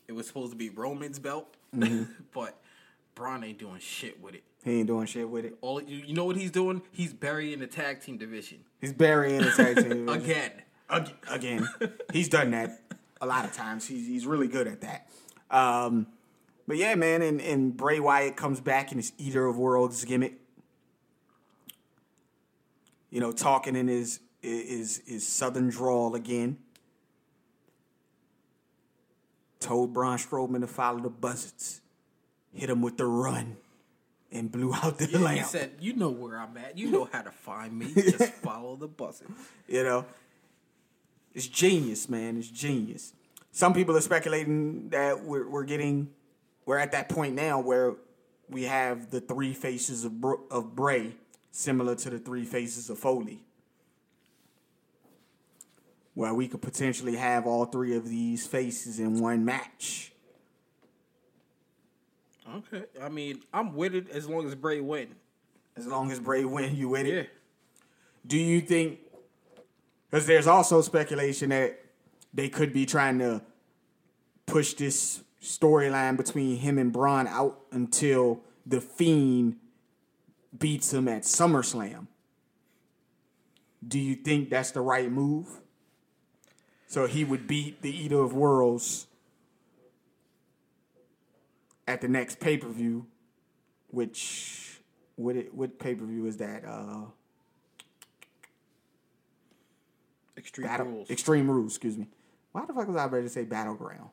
It was supposed to be Roman's belt, but Braun ain't doing shit with it. He ain't doing shit with it. All you, know what he's doing? He's burying the tag team division He's burying the tag team division. again. Ag- again. he's done that a lot of times. He's he's really good at that. Um, but yeah, man, and, and Bray Wyatt comes back in his Eater of Worlds gimmick. You know, talking in his his his southern drawl again. Told Braun Strowman to follow the buzzards. Hit him with the run. And blew out the lights. He said, "You know where I'm at. You know how to find me. Just follow the buzzard." You know, it's genius, man. It's genius. Some people are speculating that we're we're getting we're at that point now where we have the three faces of Br- of Bray, similar to the three faces of Foley, where we could potentially have all three of these faces in one match. Okay, I mean, I'm with it as long as Bray win. As long as Bray win, you with it. Yeah. Do you think? Because there's also speculation that they could be trying to push this storyline between him and Braun out until the Fiend beats him at SummerSlam. Do you think that's the right move? So he would beat the Eater of Worlds at the next pay per view, which what it, what pay per view is that? Uh, Extreme Battle rules. Extreme Rules, excuse me. Why the fuck was I ready to say Battleground?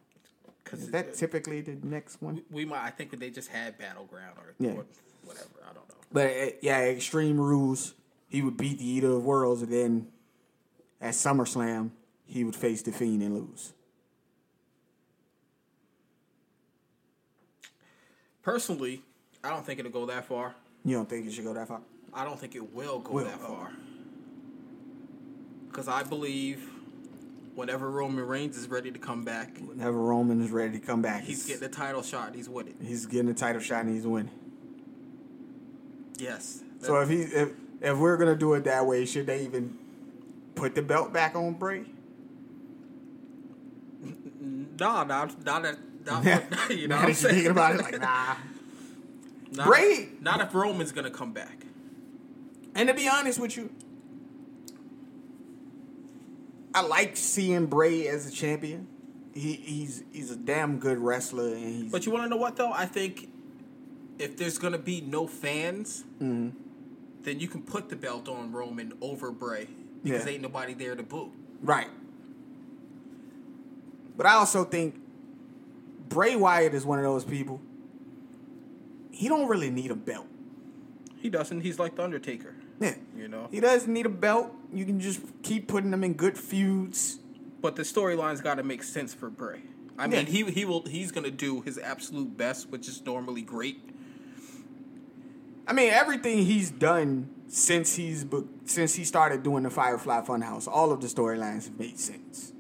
Because Is that typically the next one? we might. I think they just had battleground or, Yeah. or whatever. I don't know. But uh, yeah, Extreme Rules, he would beat the Eater of Worlds, and then at SummerSlam, he would face the Fiend and lose. Personally, I don't think it'll go that far. You don't think it should go that far? I don't think it will go Will, that far. Because I believe whenever Roman Reigns is ready to come back, Whenever Roman is ready to come back, he's getting a title shot. He's winning. he's getting a title shot and he's winning. Yes. So if he if if we're gonna do it that way, should they even put the belt back on Bray? nah, not not that. Not, you know now what I'm saying? thinking about it, like nah. Not, Bray- Not if Roman's gonna come back. And to be honest with you, I like seeing Bray as a champion. He, he's he's a damn good wrestler, and he's But you want to know what though? I think if there's gonna be no fans, Mm-hmm. then you can put the belt on Roman over Bray because Yeah. ain't nobody there to boo. right. But I also think Bray Wyatt is one of those people. He don't really need a belt. He doesn't. He's like the Undertaker. Yeah. You know. He doesn't need a belt. You can just keep putting them in good feuds. But the storyline's got to make sense for Bray. I mean, he he will he's gonna do his absolute best, which is normally great. I mean, everything he's done since he's since he started doing the Firefly Funhouse, all of the storylines have made sense.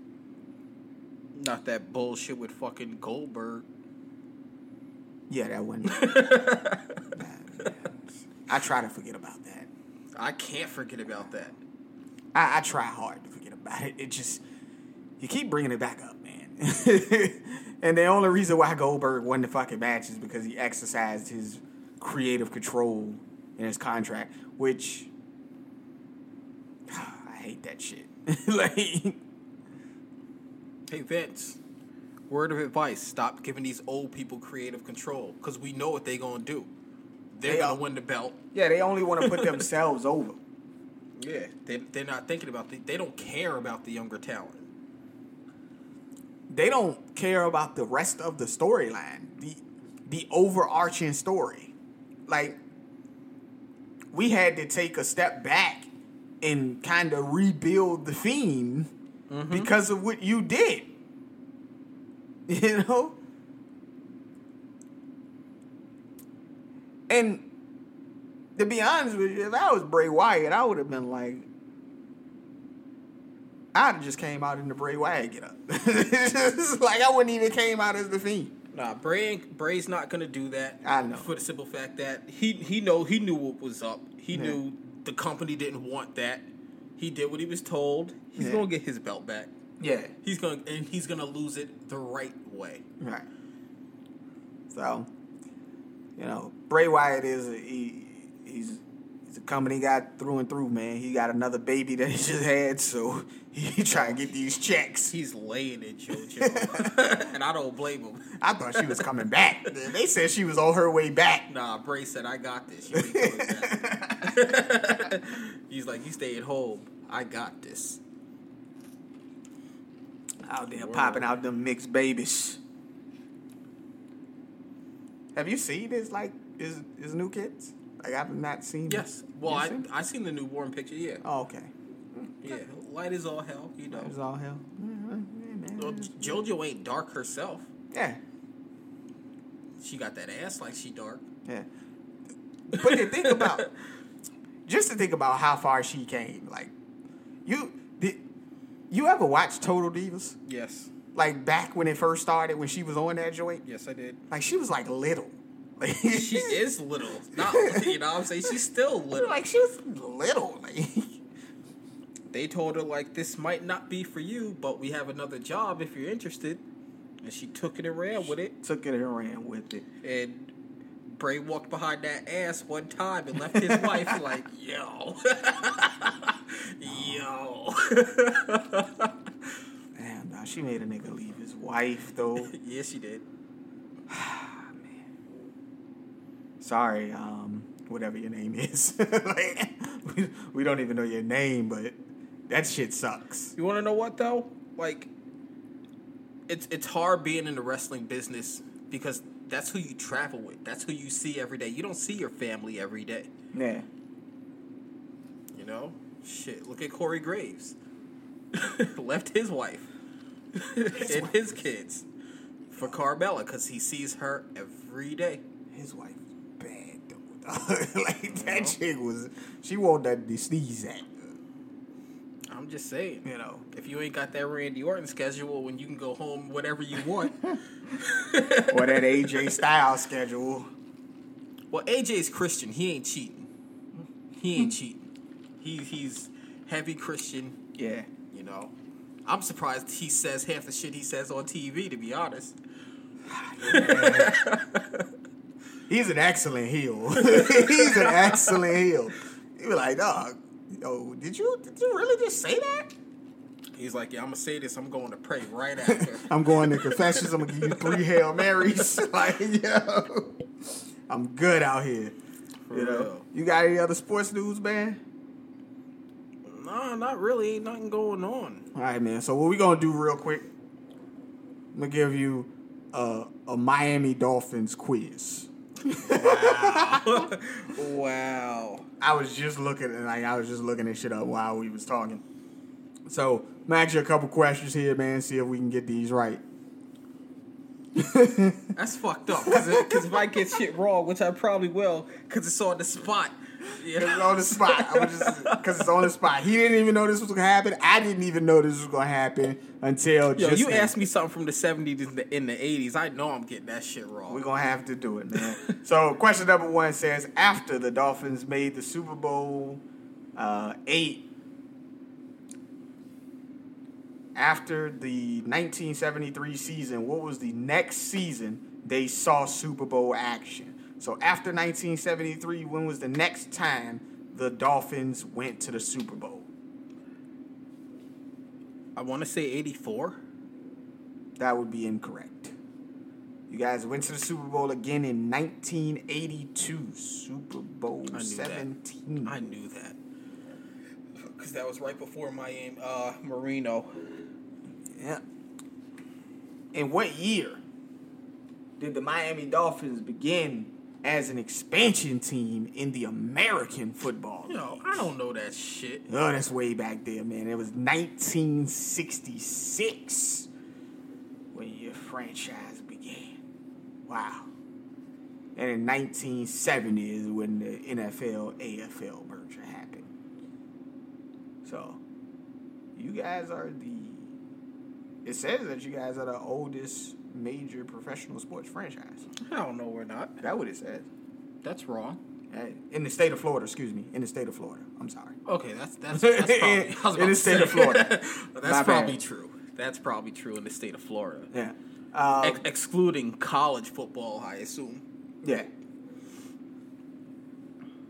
Not that bullshit with fucking Goldberg. Yeah, that one. Nah. I try to forget about that. I can't forget about that. I, I try hard to forget about it. It just you keep bringing it back up, man. and the only reason why Goldberg won the fucking match is because he exercised his creative control in his contract, which I hate that shit. like, Hey Vince, Word of advice: Stop giving these old people creative control because we know what they're gonna do. They're They gonna are- win the belt. Yeah, they only want to put themselves over. Yeah, they they're not thinking about the. They don't care about the younger talent. They don't care about the rest of the storyline, the the overarching story. Like we had to take a step back and kind of rebuild the fiend mm-hmm. because of what you did. You know? And to be honest with you, if I was Bray Wyatt, I would have been like, I'd have just came out in the Bray Wyatt get up. like I wouldn't even came out as the fiend. Nah, Bray Bray's not gonna do that. I know. for the simple fact that he he know he knew what was up. He Yeah. knew the company didn't want that. He did what he was told. He's Yeah. gonna get his belt back. Yeah. He's gonna and he's gonna lose it the right way. Right. So, you know, Bray Wyatt is a, he, he's he's a company guy through and through, man. He got another baby that he just had, so he trying to get these checks. He's laying it, JoJo, and I don't blame him. I thought she was coming back. They said she was on her way back. Nah, Bray said I got this. You ain't back. he's like, you stay at home. I got this. Out there popping out them mixed babies. Have you seen his like his his new kids? Like I've not seen. Yes. Well, I seen? I seen the newborn picture. Yeah. Oh, okay. Mm, yeah. Light is all hell. You know. That was all hell. Well, JoJo ain't dark herself. Yeah. She got that ass like she dark. Yeah. But to think about, just to think about how far she came, like, you did, you ever watch Total Divas? Yes. Like back when it first started, when she was on that joint, Yes, I did. like she was like little. Like, She is little. Not you know what I'm saying? She's still little. like she was little. Like, They told her like this might not be for you, but we have another job if you're interested. And she took it and ran with it. took it and ran with it. And Bray walked behind that ass one time and left his wife like, yo. yo. Damn, nah, she made a nigga leave his wife though. yes, she did. Sorry, um, whatever your name is. like, we, we don't even know your name, but that shit sucks. You want to know what though? Like, it's it's hard being in the wrestling business because that's who you travel with. That's who you see every day. You don't see your family every day. Yeah. You know, shit. Look at Corey Graves. Left his wife and his kids for Carmella because he sees her every day. His wife was bad though. like that chick was she wore that the sneeze at. I'm just saying. You know. If you ain't got that Randy Orton schedule when you can go home whatever you want. Or that AJ Styles schedule. well, AJ's Christian. He ain't cheating. He ain't cheating. He, he's heavy Christian, Yeah. you know. I'm surprised he says half the shit he says on TV, to be honest. He's an excellent heel. He's an excellent heel. You be like, dog, yo, did you did you really just say that? He's like, yeah, I'm gonna say this. I'm going to pray right after. I'm going to confessions. I'm gonna give you three Hail Marys. like, yo, I'm good out here. For You know, real. you got any other sports news, man? Nah, not really. Ain't nothing going on. All right, man. So what we gonna do real quick? I'm gonna give you a, a Miami Dolphins quiz. Wow. I was just looking and like I was just looking at shit up while we was talking. So I'm ask you a couple questions here, man. See if we can get these right. That's fucked up. Because if I get shit wrong, which I probably will, because it's on the spot. It's on the spot. I was just because it's on the spot. He didn't even know this was gonna happen. I didn't even know this was gonna happen until Yo, just you now. asked me something from the 70s in the, 80s. I know I'm getting that shit wrong. We're gonna have to do it, man. so, question number one says: After the Dolphins made the Super Bowl uh, eight, after the 1973 season, what was the next season they saw Super Bowl action? So, after 1973, when was the next time the Dolphins went to the Super Bowl? I want to say 84. That would be incorrect. You guys went to the Super Bowl again in 1982. Super Bowl I knew 17. that. I knew that. Because that was right before Miami, uh, Marino. Yeah. In what year did the Miami Dolphins begin as an expansion team in the American Football League? Yo, I don't know that shit. Oh, that's way back there, man. It was 1966 when your franchise began. Wow. And in 1970 is when the NFL AFL merger happened. So, you guys are the. It says that you guys are the oldest major professional sports franchise. Hell no, we're not. That what it says. That's wrong. In the state of Florida, excuse me. In the state of Florida. I'm sorry. Okay, that's that's, that's probably I was In the state of Florida. that's My probably bad. true. That's probably true in the state of Florida, Yeah. Um, Ex- excluding college football, I assume. Yeah.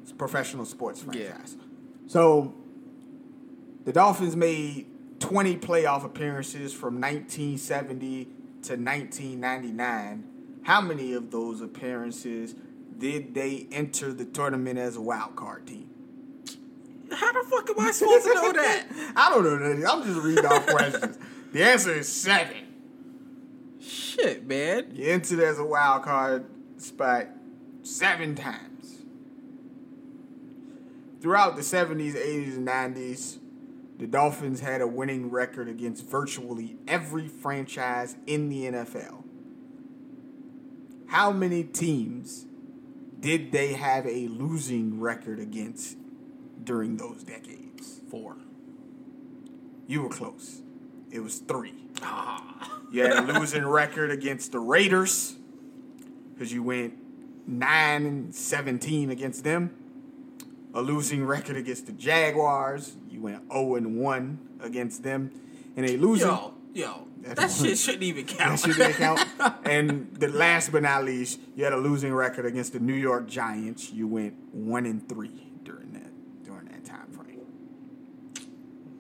It's professional sports Yeah. franchise. So the Dolphins made 20 playoff appearances from 1970 to 1999. How many of those appearances did they enter the tournament as a wild card team? How the fuck am I supposed to know that? I don't know that. I'm just reading off questions. The answer is seven. Shit, man. You entered as a wild card spot seven times. Throughout the 70s, 80s, and 90s, the Dolphins had a winning record against virtually every franchise in the NFL. How many teams did they have a losing record against during those decades? Four. You were close. It was three. Ah. You had a losing record against the Raiders because you went nine and seventeen against them. A losing record against the Jaguars. Went zero and one against them, and a losing. Yo, yo, that That's- shit shouldn't even count. That shit didn't count. and the last but not least, you had a losing record against the New York Giants. You went one and three during that during that time frame.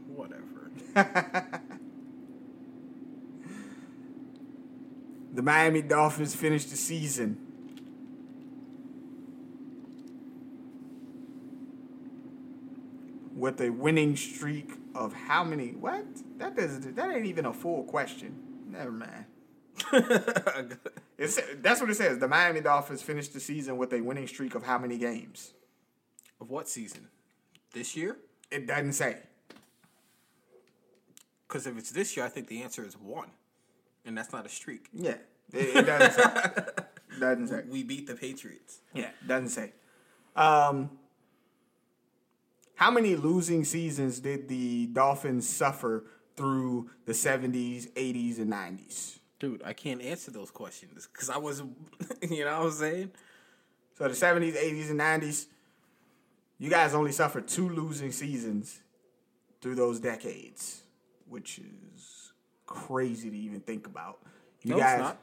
Whatever. The Miami Dolphins finished the season with a winning streak of how many? What? That doesn't. That ain't even a full question. Never mind. It's, that's what it says. The Miami Dolphins finished the season with a winning streak of how many games? of what season? This year? It doesn't say. Because if it's this year, I think the answer is one, and that's not a streak. Yeah, it, it doesn't say. doesn't say. We beat the Patriots. Yeah, doesn't say. Um, how many losing seasons did the Dolphins suffer through the 70s, 80s, and 90s? Dude, I can't answer those questions because I was, you know what I'm saying? So the 70s, 80s, and 90s, you guys only suffered two losing seasons through those decades, which is crazy to even think about. You No, guys, it's not.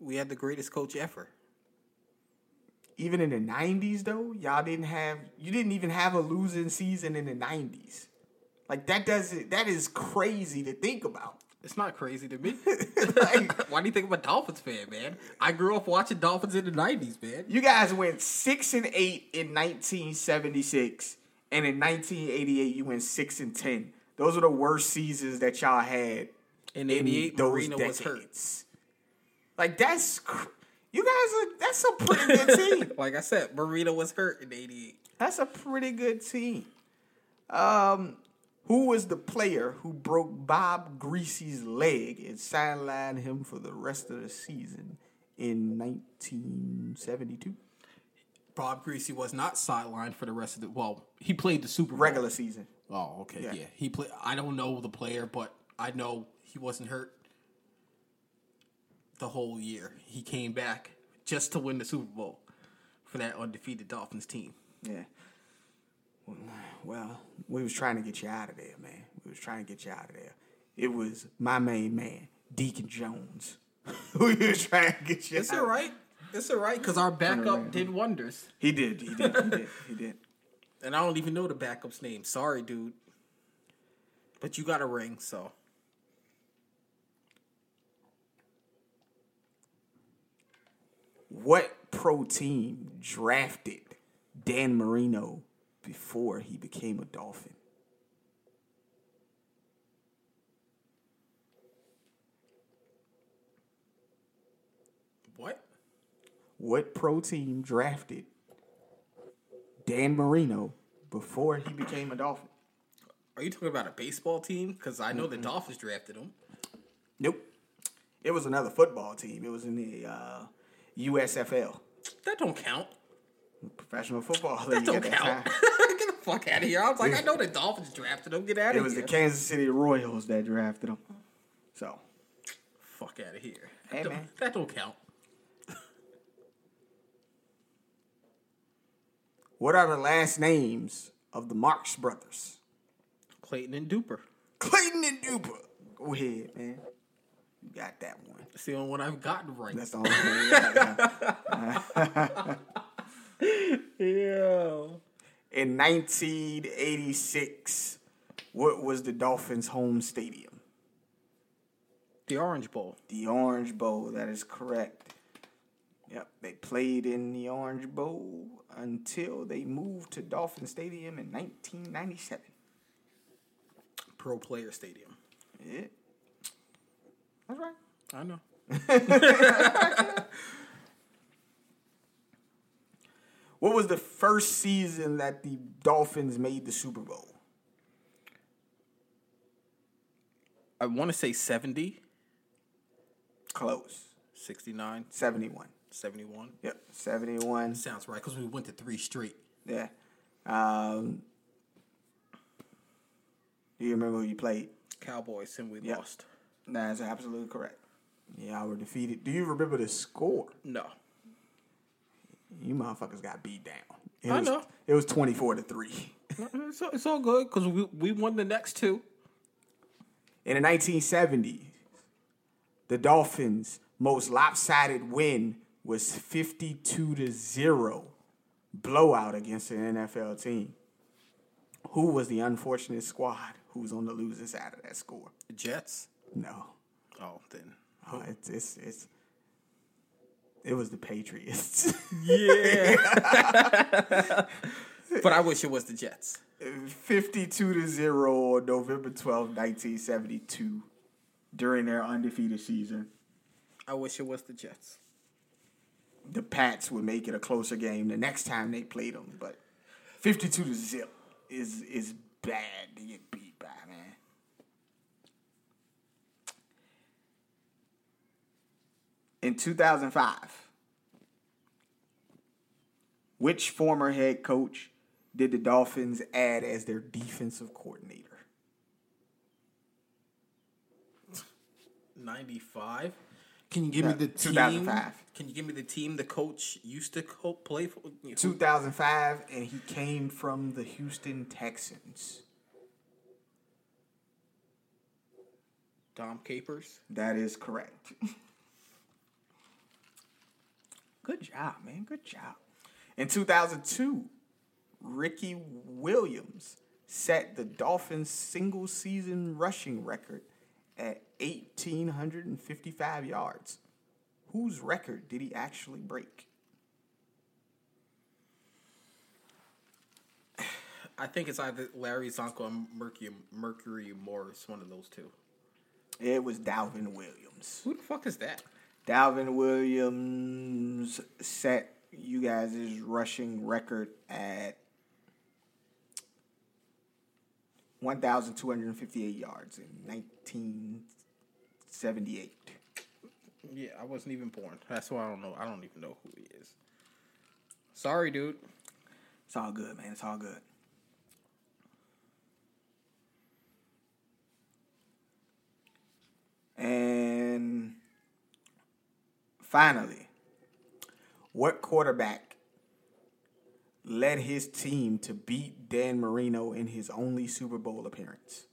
We had the greatest coach ever. Even in the 90s though, y'all didn't have you didn't even have a losing season in the 90s. Like that doesn't that is crazy to think about. It's not crazy to me. like Why do you think I'm a Dolphins fan, man? I grew up watching Dolphins in the '90s, man. you guys went 6 and 8 in 1976 and in 1988 you went 6 and 10. Those are the worst seasons that y'all had In in '88, those Marino decades. was hurt. Like that's cr- you guys are that's a pretty good team. Like I said, Marino was hurt in '88. That's a pretty good team. Um, who was the player who broke Bob Griese's leg and sidelined him for the rest of the season in 1972? Bob Griese was not sidelined for the rest of the. Well, he played the Super Bowl. Regular season. Oh, okay, Yeah. yeah. He played. I don't know the player, but I know he wasn't hurt the whole year. He came back just to win the Super Bowl for that undefeated Dolphins team. Yeah. Well, we was trying to get you out of there, man. We was trying to get you out of there. It was my main man, Deacon Jones. we was trying to get you It's all right. It's all right because our backup did wonders, He did. He did. He did. He did. and I don't even know the backup's name. Sorry, dude. But you got a ring, so What pro team drafted Dan Marino before he became a Dolphin? What? What pro team drafted Dan Marino before he became a Dolphin? Are you talking about a baseball team? Because I know the Dolphins drafted him. Nope. It was another football team. It was in the uh, USFL, That don't count. professional football That don't count. Get the fuck out of here. I was like, I know the Dolphins drafted him. Get out of here. It was the Kansas City Royals that drafted him. So, fuck out of here. Hey, that, don't, that don't count. what are the last names of the Marks Brothers? Clayton and Duper. Clayton and Duper. Go ahead, man. You got that one. That's the only one I've gotten right. That's the only one. yeah. In 1986, what was the Dolphins' home stadium? The Orange Bowl. The Orange Bowl. That is correct. Yep, they played in the Orange Bowl until they moved to Dolphin Stadium in 1997. Pro Player Stadium. Yeah. That's right. I know. What was the first season that the Dolphins made the Super Bowl? I want to say 70, Close. 69, 71. 71. Yep, 71. Sounds right, because we went to three straight. Yeah. Um, do you remember who you played? Cowboys, and we Yep. lost. That's absolutely correct. Yeah, I were defeated. Do you remember the score? No. You motherfuckers got beat down. It I was, know. It was 24 to 3. It's all, it's all good, because we, we won the next two. In the 1970s, the Dolphins' most lopsided win was 52 to 0 blowout against an NFL team. Who was the unfortunate squad who was on the losing side of that score? The Jets. No. Oh, then. Oh, it's, it's, it's, it was the Patriots. Yeah. but I wish it was the Jets. 52 to 0 on November 12, 1972, during their undefeated season. I wish it was the Jets. the Pats would make it a closer game the next time they played them. But 52 to zip is is bad to get beat by, man. In 2005, which former head coach did the Dolphins add as their defensive coordinator? 95. Can you give me Uh, the team? 2005. Can you give me the team the coach used to co- play for? Who- 2005, and he came from the Houston Texans. Dom Capers. That is correct. Good job, man. Good job. In 2002, Ricky Williams set the Dolphins' single season rushing record at 1,855 yards. Whose record did he actually break? I think it's either Larry Csonka or Mercury, Mercury Morris, one of those two. It was Delvin Williams. Who the fuck is that? Delvin Williams set you guys' rushing record at 1,258 yards in 1978. Yeah, I wasn't even born. That's why I don't know. I don't even know who he is. Sorry, dude. It's all good, man. It's all good. And finally, what quarterback led his team to beat Dan Marino in his only Super Bowl appearance?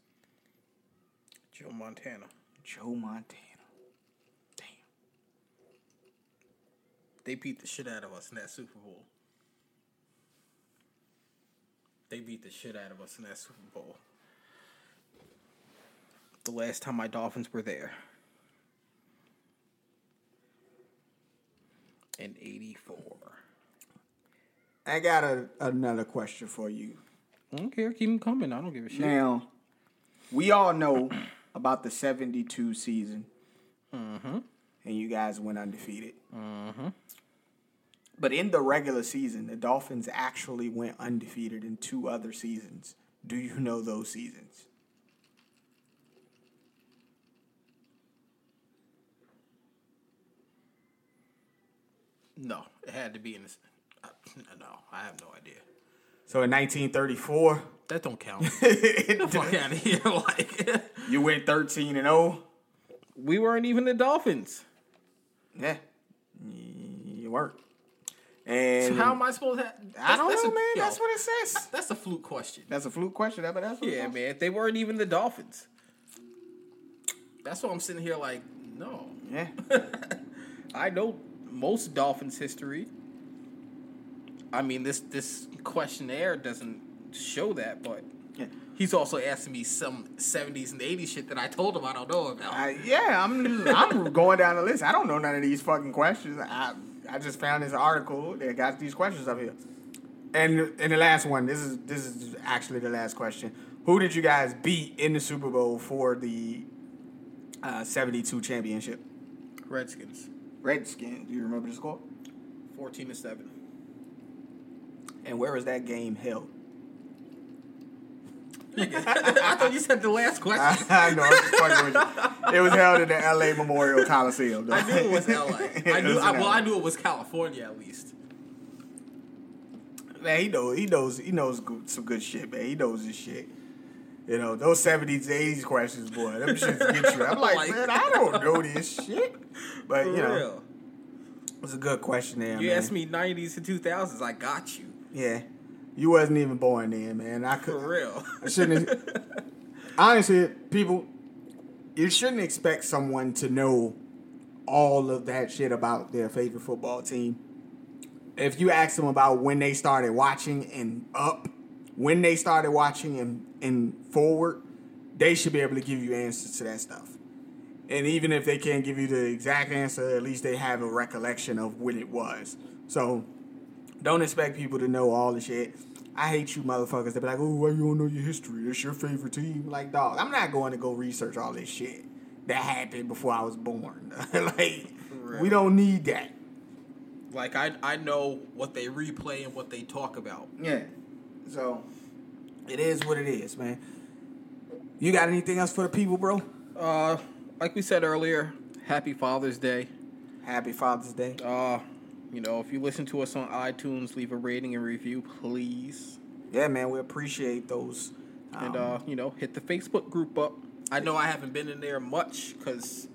Joe Montana. Joe Montana. Damn. They beat the shit out of us in that Super Bowl. They beat the shit out of us in that Super Bowl. The last time my Dolphins were there. And eighty four. I got a, another question for you. I don't care. Keep them coming. I don't give a shit. Now, we all know about the 72 season. Mm-hmm. And you guys went undefeated. Mm-hmm. But in the regular season, the Dolphins actually went undefeated in two other seasons. Do you know those seasons? No, it had to be in this. Uh, no, I have no idea. So in 1934, That don't count. Get the fuck out of here! Like you went 13 and oh? 0. we weren't even the Dolphins. Yeah. You weren't. And So how am I supposed to? I don't that's know, a- man. yo, That's what it says. That's a fluke question. That's a fluke question, but that's what it Yeah, says. man. They weren't even the Dolphins. That's why I'm sitting here like, no. Yeah. I know most Dolphins history. I mean, this this questionnaire doesn't show that, but Yeah. he's also asking me some 70s and 80s shit that I told him I don't know about. I, yeah, I'm I'm going down the list. I don't know none of these fucking questions. I I just found this article that got these questions up here. And and the last one, this is this is actually the last question. Who did you guys beat in the Super Bowl for the uh, 72 championship? Redskins, Redskins. Do you remember the score? 14 to 7. And where was that game held? I thought you said the last question. I know. I'm just with you. It was held in the LA Memorial Coliseum. though. I knew it was LA. I knew. I, well. I knew it was California at least. Man, he knows. He knows. He knows some good shit, man. He knows his shit. You know those seventies, eighties questions, boy. Them shits get you. I'm like, Like- man, I don't know this shit. But you know, real. it's a good question there, You man. asked me 90s and 2000s. I got you. Yeah, you wasn't even born then, man. I could. For real. I shouldn't. Have, honestly, people, you shouldn't expect someone to know all of that shit about their favorite football team. If you ask them about when they started watching and up, when they started watching and, and forward, they should be able to give you answers to that stuff. And even if they can't give you the exact answer, at least they have a recollection of when it was. So don't expect people to know all the shit. I hate you motherfuckers that be like, oh, why you don't know your history? It's your favorite team. Like, dog, I'm not going to go research all this shit that happened before I was born. like, we don't need that. Like I, I know what they replay and what they talk about. Yeah. So, it is what it is, man. You got anything else for the people, bro? Uh, like we said earlier, Happy Father's Day. Happy Father's Day. Uh, you know, if you listen to us on iTunes, leave a rating and review, please. Yeah, man, we appreciate those. And Um, uh, you know, hit the Facebook group up. I know I haven't been in there much because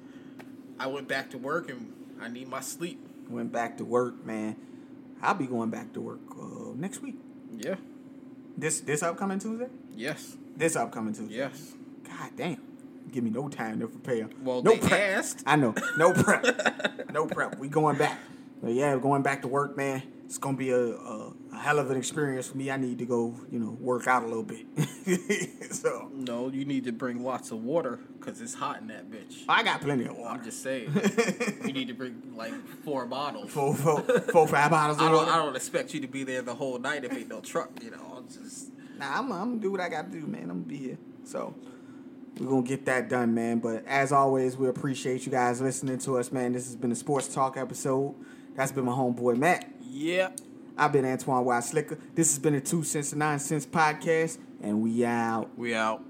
I went back to work and I need my sleep. went back to work, man. I'll be going back to work uh, next week. Yeah. This this upcoming Tuesday. Yes. This upcoming Tuesday. Yes. God damn. Give me no time to prepare. Well, no prep. asked. I know. No prep. no prep. We going back. But yeah, going back to work, man. It's gonna be a, a, a hell of an experience for me. I need to go, you know, work out a little bit. so No, you need to bring lots of water because it's hot in that bitch. Oh, I got plenty of water. I'm just saying. you need to bring like four bottles. four, four, four, five bottles of I don't. water. I don't expect you to be there the whole night if ain't no truck. You know, I'm just Nah, I'm, I'm gonna do what I gotta do, man. I'm gonna be here. So we're gonna get that done, man. But as always, we appreciate you guys listening to us, man. This has been a sports talk episode. That's been my homeboy Matt. yeah. I've been Antoine Wild Slicker. This has been a two cents and Noncents podcast, and we out. We out.